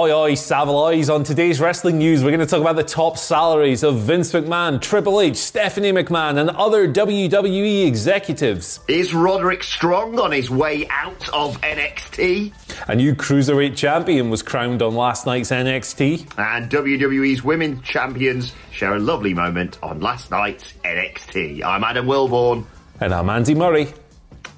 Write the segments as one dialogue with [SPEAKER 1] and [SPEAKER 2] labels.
[SPEAKER 1] Oi, oi, Savoys. On today's wrestling news, we're going to talk about the top salaries of Vince McMahon, Triple H, Stephanie McMahon, and other WWE executives.
[SPEAKER 2] Is Roderick Strong on his way out of NXT?
[SPEAKER 1] A new Cruiserweight champion was crowned on last night's NXT.
[SPEAKER 2] And WWE's women champions share a lovely moment on last night's NXT. I'm Adam Wilbourn.
[SPEAKER 1] And I'm Andy Murray.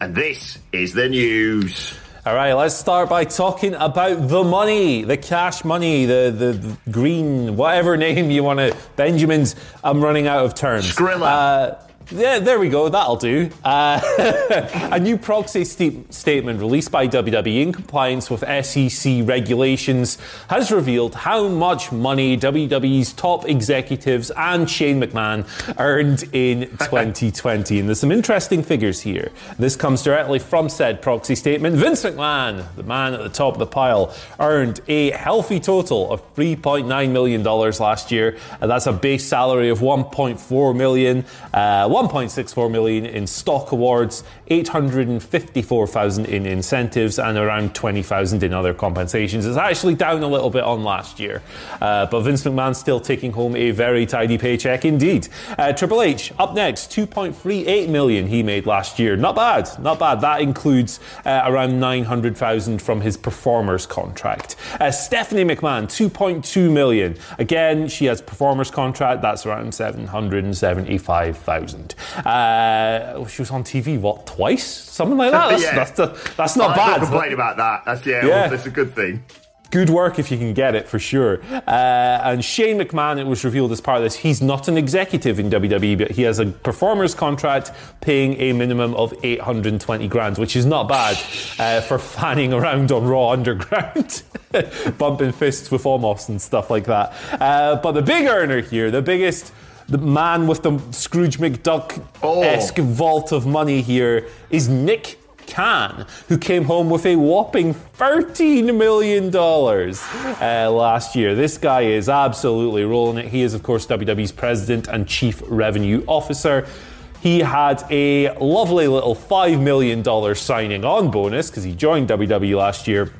[SPEAKER 2] And this is the news.
[SPEAKER 1] All right, let's start by talking about the money, the cash money, the, the, the green, whatever name you want to. Benjamin's, I'm running out of terms.
[SPEAKER 2] Skrilla.
[SPEAKER 1] Uh, yeah, there we go. That'll do. Uh, a new proxy st- statement released by WWE in compliance with SEC regulations has revealed how much money WWE's top executives and Shane McMahon earned in 2020. and there's some interesting figures here. This comes directly from said proxy statement. Vince McMahon, the man at the top of the pile, earned a healthy total of $3.9 million last year. And that's a base salary of 1.4 million. Uh, 1.64 million in stock awards, 854,000 in incentives, and around 20,000 in other compensations. It's actually down a little bit on last year, uh, but Vince McMahon still taking home a very tidy paycheck indeed. Uh, Triple H up next, 2.38 million he made last year. Not bad, not bad. That includes uh, around 900,000 from his performers contract. Uh, Stephanie McMahon, 2.2 million. Again, she has performers contract. That's around 775,000. Uh, she was on TV, what, twice? Something like that? That's,
[SPEAKER 2] Yeah.
[SPEAKER 1] that's, the- that's not
[SPEAKER 2] I
[SPEAKER 1] bad.
[SPEAKER 2] can't complain about that. That's yeah,
[SPEAKER 1] Yeah.
[SPEAKER 2] That's a good thing.
[SPEAKER 1] Good work if you can get it for sure. Uh, and Shane McMahon, it was revealed as part of this, he's not an executive in WWE, but he has a performers contract paying a minimum of 820 grand, which is not bad uh, for fanning around on Raw Underground, bumping fists with Omos and stuff like that. Uh, but the big earner here, the biggest. The man with the Scrooge McDuck esque
[SPEAKER 2] Oh.
[SPEAKER 1] vault of money here is Nick Khan, who came home with a whopping $13 million uh, last year. This guy is absolutely rolling it. He is, of course, WWE's president and chief revenue officer. He had a lovely little $5 million signing on bonus because he joined WWE last year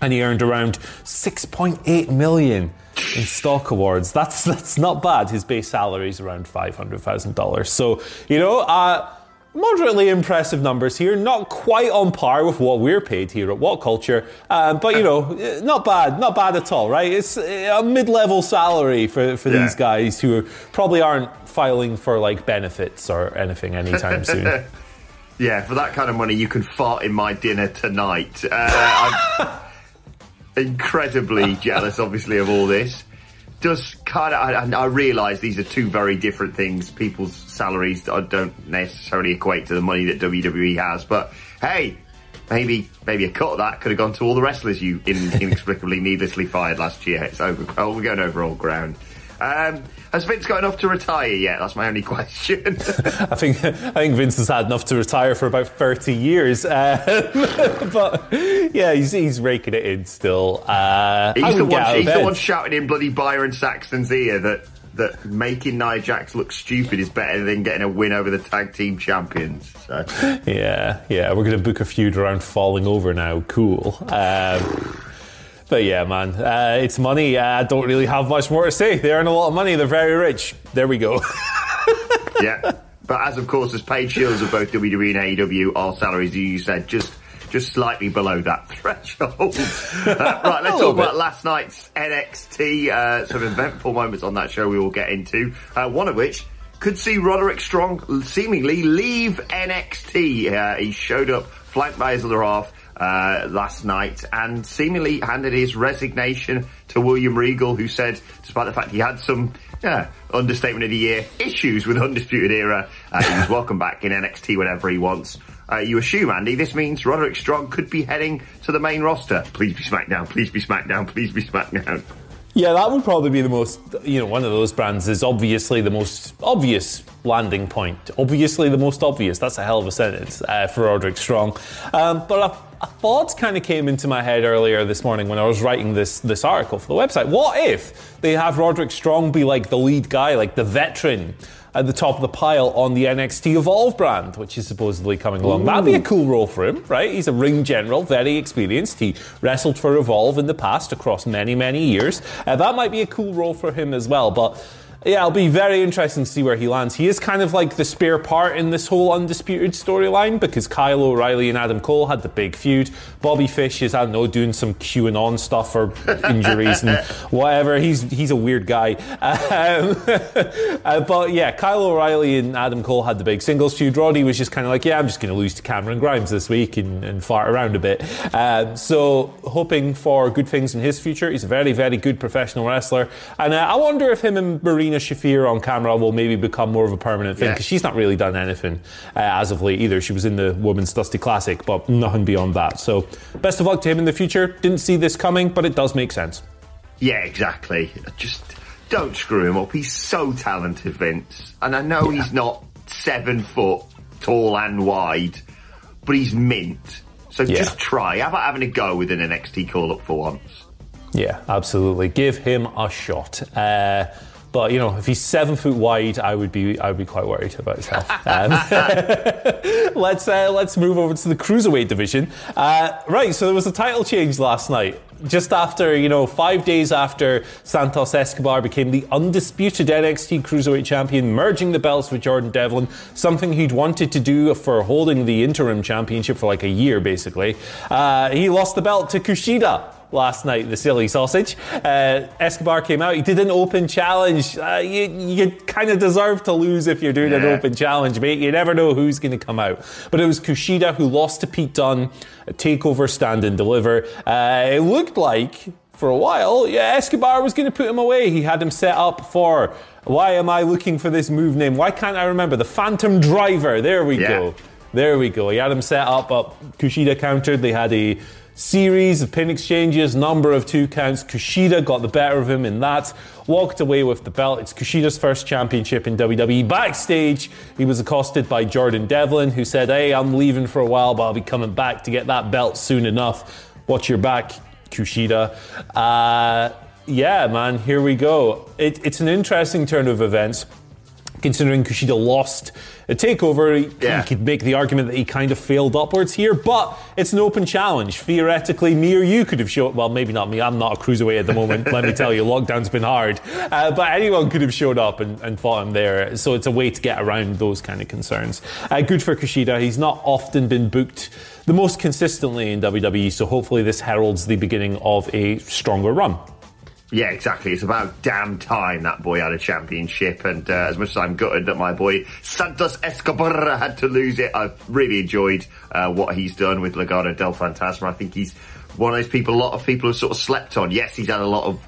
[SPEAKER 1] and he earned around 6.8 million in stock awards. That's that's not bad. His base salary is around $500,000. So, you know, uh, moderately impressive numbers here. Not quite on par with what we're paid here at What Culture, um, but you know, eh, not bad, not bad at all, right? It's a mid-level salary for, for
[SPEAKER 2] Yeah.
[SPEAKER 1] these guys who probably aren't filing for like benefits or anything anytime soon.
[SPEAKER 2] Yeah, for that kind of money, you can fart in my dinner tonight. Uh, incredibly jealous, obviously, of all this. Does kind of, and I realise these are two very different things. People's salaries I don't necessarily equate to the money that WWE has, but hey, maybe maybe a cut of that could have gone to all the wrestlers you in, inexplicably needlessly fired last year. It's over. Oh, we're going over old ground. Um, has Vince got enough to retire yet? That's my only question.
[SPEAKER 1] I think I think Vince has had enough to retire for about thirty years, uh, but yeah, he's, he's raking it in still. Uh,
[SPEAKER 2] He's, the one, he's the one shouting in bloody Byron Saxton's ear that that making Nia Jax look stupid is better than getting a win over the tag team champions. So
[SPEAKER 1] Yeah, yeah, we're going to book a feud around falling over now. Cool. Um, but yeah, man, uh, it's money. Uh, I don't really have much more to say. They earn a lot of money. They're very rich. There we go.
[SPEAKER 2] yeah, But as of course, as paid shields of both WWE and AEW, our salaries, you said, just just slightly below that threshold. uh, right, let's talk about last night's NXT. Uh, some eventful moments on that show we will get into. Uh, one of which could see Roderick Strong seemingly leave NXT. Uh, he showed up flanked by his other half uh, last night and seemingly handed his resignation to William Regal, who said, despite the fact he had some yeah, understatement of the year issues with Undisputed Era, uh, he was welcome back in NXT whenever he wants. Uh, you assume, Andy, this means Roderick Strong could be heading to the main roster. Please be SmackDown, please be SmackDown, please be SmackDown.
[SPEAKER 1] Yeah, that would probably be the most, you know, one of those brands is obviously the most obvious landing point. Obviously the most obvious. That's a hell of a sentence uh, for Roderick Strong. Um, but a, a thought kind of came into my head earlier this morning when I was writing this, this article for the website. What if they have Roderick Strong be like the lead guy, like the veteran? at the top of the pile on the NXT Evolve brand, which is supposedly coming along. Ooh. That'd be a cool role for him, right? He's a ring general, very experienced. He wrestled for Evolve in the past across many, many years. Uh, that might be a cool role for him as well, but yeah, it'll be very interesting to see where he lands. He is kind of like the spare part in this whole undisputed storyline because Kyle O'Reilly and Adam Cole had the big feud. Bobby Fish is, I don't know, doing some QAnon stuff or injuries and whatever. He's he's a weird guy. Um, uh, but yeah, Kyle O'Reilly and Adam Cole had the big singles feud. Roddy was just kind of like, yeah, I'm just going to lose to Cameron Grimes this week and, and fart around a bit. Um, so hoping for good things in his future. He's a very, very good professional wrestler. And uh, I wonder if him and Marina Marina Shafir on camera will maybe become more of a permanent thing because yeah. she's not really done anything uh, as of late either. She was in the Women's Dusty Classic, but nothing beyond that. So, best of luck to him in the future. Didn't see this coming, but it does make sense.
[SPEAKER 2] Yeah, exactly. Just don't screw him up. He's so talented, Vince. And I know yeah. he's not seven foot tall and wide, but he's mint. So yeah. just try. How about having a go with an NXT call up for once?
[SPEAKER 1] Yeah, absolutely. Give him a shot. Uh, but you know, if he's seven foot wide, I would be I would be quite worried about his health. Um, let's uh, let's move over to the cruiserweight division. Uh, right, so there was a title change last night. Just after, you know, five days after Santos Escobar became the undisputed NXT Cruiserweight Champion, merging the belts with Jordan Devlin, something he'd wanted to do for holding the interim championship for like a year, basically. Uh, he lost the belt to Kushida last night, the silly sausage. Uh, Escobar came out. He did an open challenge. Uh, you, you kind of deserve to lose if you're doing yeah. an open challenge, mate. You never know who's going to come out. But it was Kushida who lost to Pete Dunne, takeover, stand and deliver. Uh, it looked like for a while, yeah, Escobar was going to put him away. He had him set up for. Why am I looking for this move name? Why can't I remember? The Phantom Driver. There we yeah. go. There we go. He had him set up, but Kushida countered. They had a series of pin exchanges, number of two counts. Kushida got the better of him in that, walked away with the belt. It's Kushida's first championship in WWE. Backstage, he was accosted by Jordan Devlin, who said, Hey, I'm leaving for a while, but I'll be coming back to get that belt soon enough. Watch your back, Kushida. Uh, yeah, man, here we go. It, it's an interesting turn of events considering Kushida lost a takeover, yeah. you could make the argument that he kind of failed upwards here, but it's an open challenge. Theoretically, me or you could have shown, well, maybe not me, I'm not a cruiserweight at the moment, let me tell you, lockdown's been hard. Uh, but anyone could have showed up and, and, fought him there, so it's a way to get around those kind of concerns. Uh, good for Kushida, he's not often been booked the most consistently in WWE, so hopefully this heralds the beginning of a stronger run.
[SPEAKER 2] Yeah, exactly. It's about damn time that boy had a championship. And uh, as much as I'm gutted that my boy Santos Escobar had to lose it, I've really enjoyed uh, what he's done with Legado del Fantasma. I think he's one of those people a lot of people have sort of slept on. Yes, he's had a lot of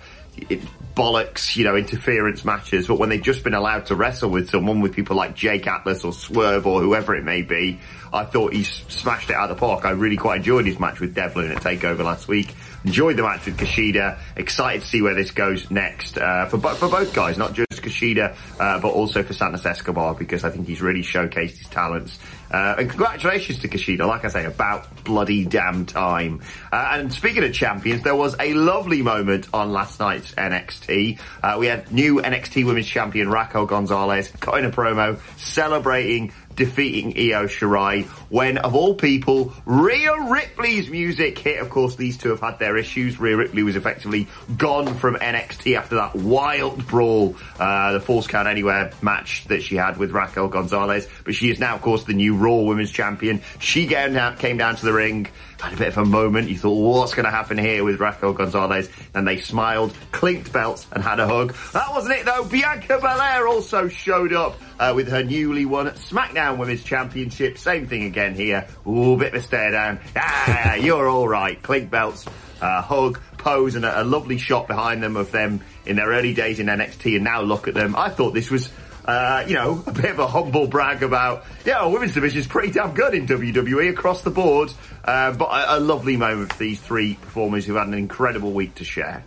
[SPEAKER 2] bollocks, you know, interference matches, but when they've just been allowed to wrestle with someone with people like Jake Atlas or Swerve or whoever it may be, I thought he smashed it out of the park. I really quite enjoyed his match with Devlin at Takeover last week. Enjoyed the match with Kushida. Excited to see where this goes next uh, for for both guys, not just Kushida, uh, but also for Santos Escobar because I think he's really showcased his talents. Uh, and congratulations to Kushida, like I say, about bloody damn time. Uh, and speaking of champions, there was a lovely moment on last night's NXT. Uh, we had new NXT Women's Champion Raquel Gonzalez cutting a promo celebrating defeating Io Shirai when, of all people, Rhea Ripley's music hit. Of course, these two have had their issues. Rhea Ripley was effectively gone from NXT after that wild brawl, uh, the Falls Count Anywhere match that she had with Raquel Gonzalez. But she is now, of course, the new Raw Women's Champion. She came down, came down to the ring had a bit of a moment. You thought, what's going to happen here with Raquel Gonzalez? And they smiled, clinked belts, and had a hug. That wasn't it though. Bianca Belair also showed up uh, with her newly won SmackDown Women's Championship. Same thing again here. Ooh, bit of a stare down. Ah, you're all right. Clink belts, uh, hug, pose, and a, a lovely shot behind them of them in their early days in NXT. And now look at them. I thought this was uh, you know, a bit of a humble brag about, yeah, our women's division is pretty damn good in WWE across the board. Uh, but a, a lovely moment for these three performers who had an incredible week to share.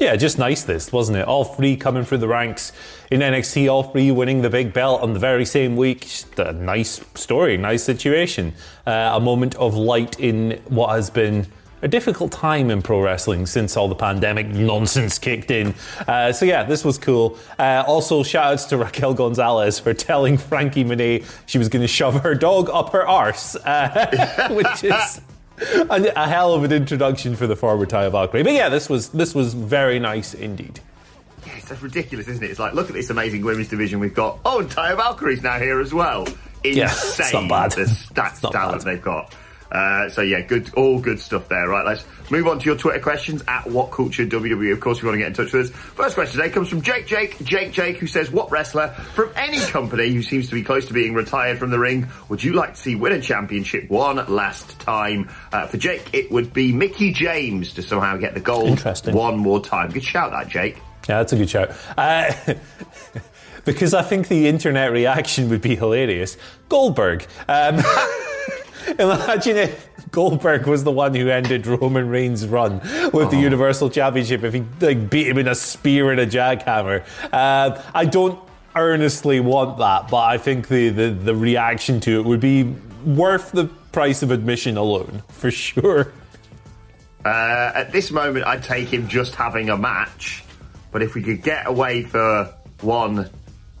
[SPEAKER 1] Yeah, just nice this, wasn't it? All three coming through the ranks in NXT, all three winning the big belt on the very same week. Just a nice story, nice situation. Uh, a moment of light in what has been a difficult time in pro wrestling since all the pandemic nonsense kicked in. Uh, so yeah, this was cool. Uh, also, shout outs to Raquel Gonzalez for telling Frankie Monet she was going to shove her dog up her arse, uh, which is. A, a, hell of an introduction for the former Taya Valkyrie. But yeah, this was this was very nice indeed.
[SPEAKER 2] Yeah, it's ridiculous, isn't it? It's like, look at this amazing women's division we've got. Oh, and Taya Valkyrie's now here as well. Insane yeah, it's not bad. the stats talent bad. they've got. Uh, so yeah, good, all good stuff there. Right, let's move on to your Twitter questions at What Culture WWE. Of course, you want to get in touch with us. First question today comes from Jake Jake Jake Jake, who says, "What wrestler from any company who seems to be close to being retired from the ring would you like to see win a championship one last time?" Uh, for Jake, it would be Mickie James to somehow get the gold one more time. Good shout, that Jake.
[SPEAKER 1] Yeah, that's a good shout. Uh, because I think the internet reaction would be hilarious. Goldberg. Um, Imagine if Goldberg was the one who ended Roman Reigns' run with oh. the Universal Championship if he like beat him in a spear and a jackhammer. Uh, I don't earnestly want that, but I think the, the, the reaction to it would be worth the price of admission alone, for sure.
[SPEAKER 2] Uh, at this moment, I'd take him just having a match, but if we could get away for one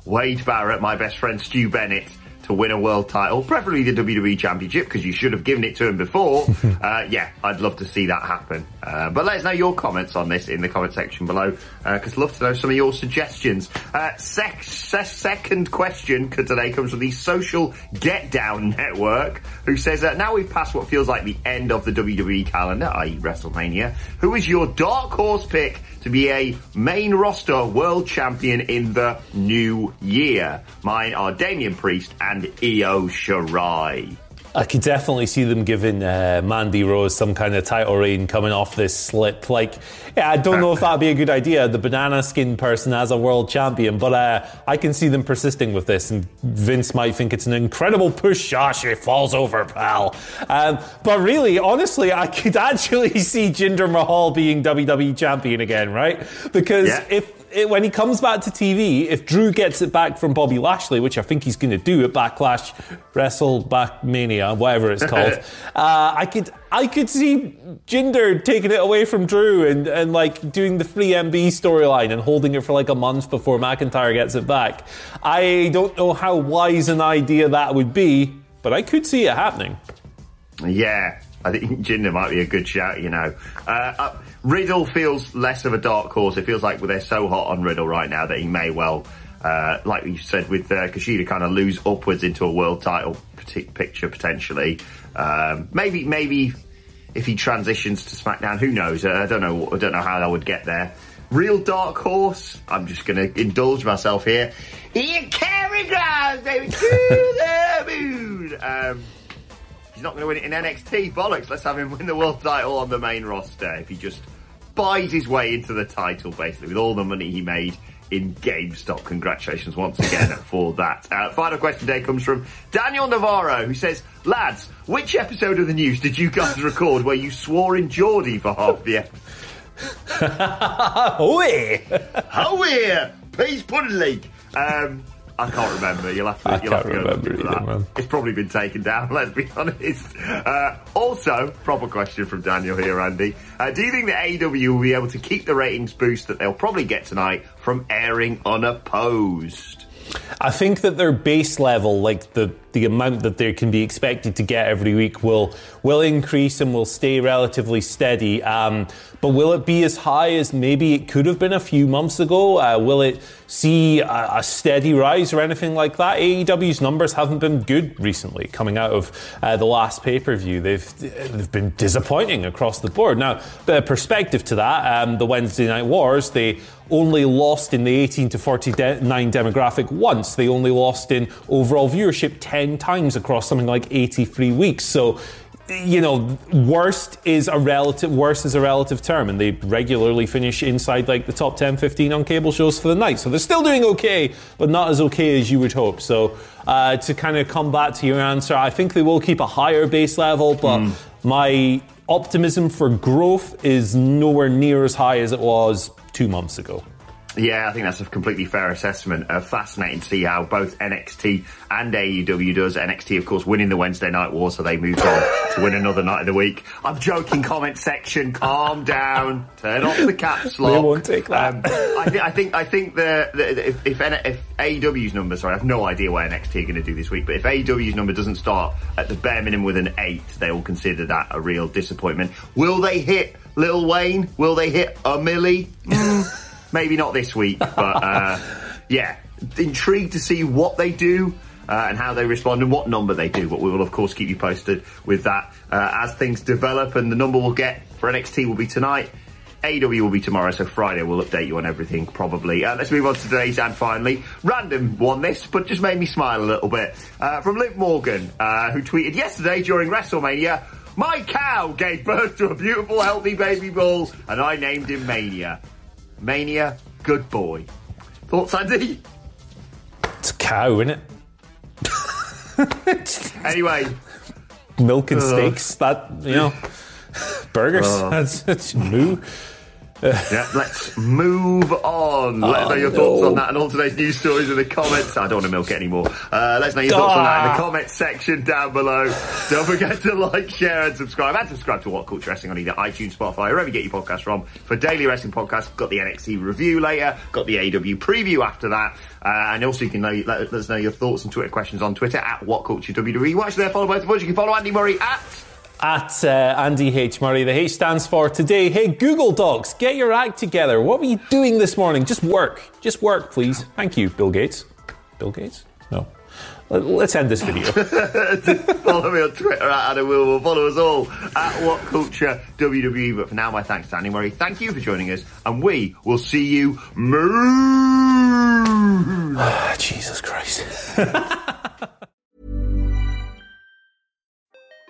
[SPEAKER 2] Wade Barrett, my best friend Stu Bennett, to win a world title, preferably the WWE Championship, because you should have given it to him before. uh, yeah, I'd love to see that happen. Uh, but let us know your comments on this in the comment section below, because uh, love to know some of your suggestions. Uh, sec- se- second question today comes from the Social Get Down Network, who says, uh, now we've passed what feels like the end of the WWE calendar, i.e. WrestleMania, who is your dark horse pick to be a main roster world champion in the new year. Mine are Damian Priest and Io Shirai.
[SPEAKER 1] I could definitely see them giving uh, Mandy Rose some kind of title reign coming off this slip. Like, yeah, I don't know if that'd be a good idea. The banana skin person as a world champion, but uh, I can see them persisting with this, and Vince might think it's an incredible push. Josh, she falls over, pal. Um, but really, honestly, I could actually see Jinder Mahal being WWE champion again, right? Because yeah. if it, when he comes back to TV, if Drew gets it back from Bobby Lashley, which I think he's going to do at Backlash, Wrestle Back Mania, whatever it's called, uh, I could I could see Jinder taking it away from Drew and, and like doing the 3MB storyline and holding it for like a month before McIntyre gets it back. I don't know how wise an idea that would be, but I could see it happening.
[SPEAKER 2] Yeah, I think Jinder might be a good shout. You know. Uh, uh, Riddle feels less of a dark horse. It feels like they're so hot on Riddle right now that he may well, uh, like you said with uh, Kushida, kind of lose upwards into a world title picture potentially. Um, maybe, maybe if he transitions to SmackDown, who knows? I don't know. I don't know how that would get there. Real dark horse. I'm just going to indulge myself here. Ian Kerrigan, baby, to the moon. Um, he's not going to win it in NXT. Bollocks. Let's have him win the world title on the main roster if he just buys his way into the title, basically, with all the money he made in GameStop. Congratulations once again for that. Uh, final question today comes from Daniel Navarro, who says, Lads, which episode of the news did you guys record where you swore in Geordie for half the episode?
[SPEAKER 1] Howie!
[SPEAKER 2] Howie! Peace Pudding League! Um, I can't remember. You'll have to.
[SPEAKER 1] I
[SPEAKER 2] you'll have
[SPEAKER 1] to remember either, that. man.
[SPEAKER 2] It's probably been taken down. Let's be honest. Uh, also, proper question from Daniel here, Andy. Uh, do you think that AEW will be able to keep the ratings boost that they'll probably get tonight from airing unopposed?
[SPEAKER 1] I think that their base level, like the the amount that they can be expected to get every week, will will increase and will stay relatively steady. Um, but will it be as high as maybe it could have been a few months ago? Uh, will it see a, a, steady rise or anything like that? AEW's numbers haven't been good recently, coming out of uh, the last pay per view. They've they've been disappointing across the board. Now, the perspective to that, um, the Wednesday Night Wars, they only lost in the 18 to 49 demographic once. They only lost in overall viewership 10 times across something like 83 weeks. So you know, worst is a relative worst is a relative term, and they regularly finish inside like the top 10, 15 on cable shows for the night. So they're still doing okay, but not as okay as you would hope. So uh, to kind of come back to your answer, I think they will keep a higher base level, but mm. my optimism for growth is nowhere near as high as it was two months ago.
[SPEAKER 2] Yeah, I think that's a completely fair assessment. Uh, fascinating to see how both NXT and AEW does. NXT, of course, winning the Wednesday Night War, so they moved on to win another night of the week. I'm joking, comment section. Calm down. Turn off the caps lock.
[SPEAKER 1] They won't take that. Um,
[SPEAKER 2] I, th- I, think. I think the, the if, if, if AEW's number, sorry, I have no idea what NXT are going to do this week, but if AEW's number doesn't start at the bare minimum with an eight, they will consider that a real disappointment. Will they hit Lil Wayne? Will they hit a Millie? Mm. Maybe not this week, but uh, yeah, intrigued to see what they do. Uh, and how they respond and what number they do. But we will, of course, keep you posted with that uh, as things develop. And the number we'll get for NXT will be tonight. AW will be tomorrow, so Friday we'll update you on everything probably. Uh, let's move on to today's and finally, random one this, but just made me smile a little bit. Uh, from Liv Morgan, uh, who tweeted yesterday during WrestleMania, "My cow gave birth to a beautiful, healthy baby bull, and I named him Mania." Mania, good boy. Thoughts, Andy?
[SPEAKER 1] It's a cow, isn't
[SPEAKER 2] it? anyway.
[SPEAKER 1] Milk and uh, steaks, that, you know, burgers, that's, that's moo
[SPEAKER 2] yeah, let's move on. Oh, let us know your no. thoughts on that and all today's news stories in the comments. I don't want to milk it anymore. Uh, let us know your thoughts on that in the comments section down below. Don't forget to like, share, and subscribe. And subscribe to What Culture Wrestling on either iTunes, Spotify, or wherever you get your podcasts from. For daily wrestling podcasts, got the NXT review later, got the AW preview after that. Uh, and also, you can know, let, let, us know your thoughts and Twitter questions on Twitter at What Culture WWE. Watch there, follow both of us. You can follow Andy Murray at
[SPEAKER 1] at uh, Andy H. Murray. The H stands for today. Hey, Google Docs, get your act together. What were you doing this morning? Just work. Just work, please. Thank you, Bill Gates. Bill Gates? No. Let's end this video.
[SPEAKER 2] follow me on Twitter at Adam Will. Follow us all at What Culture WWE. But for now, my thanks to Andy Murray. Thank you for joining us, and we will see you.
[SPEAKER 1] Jesus Christ.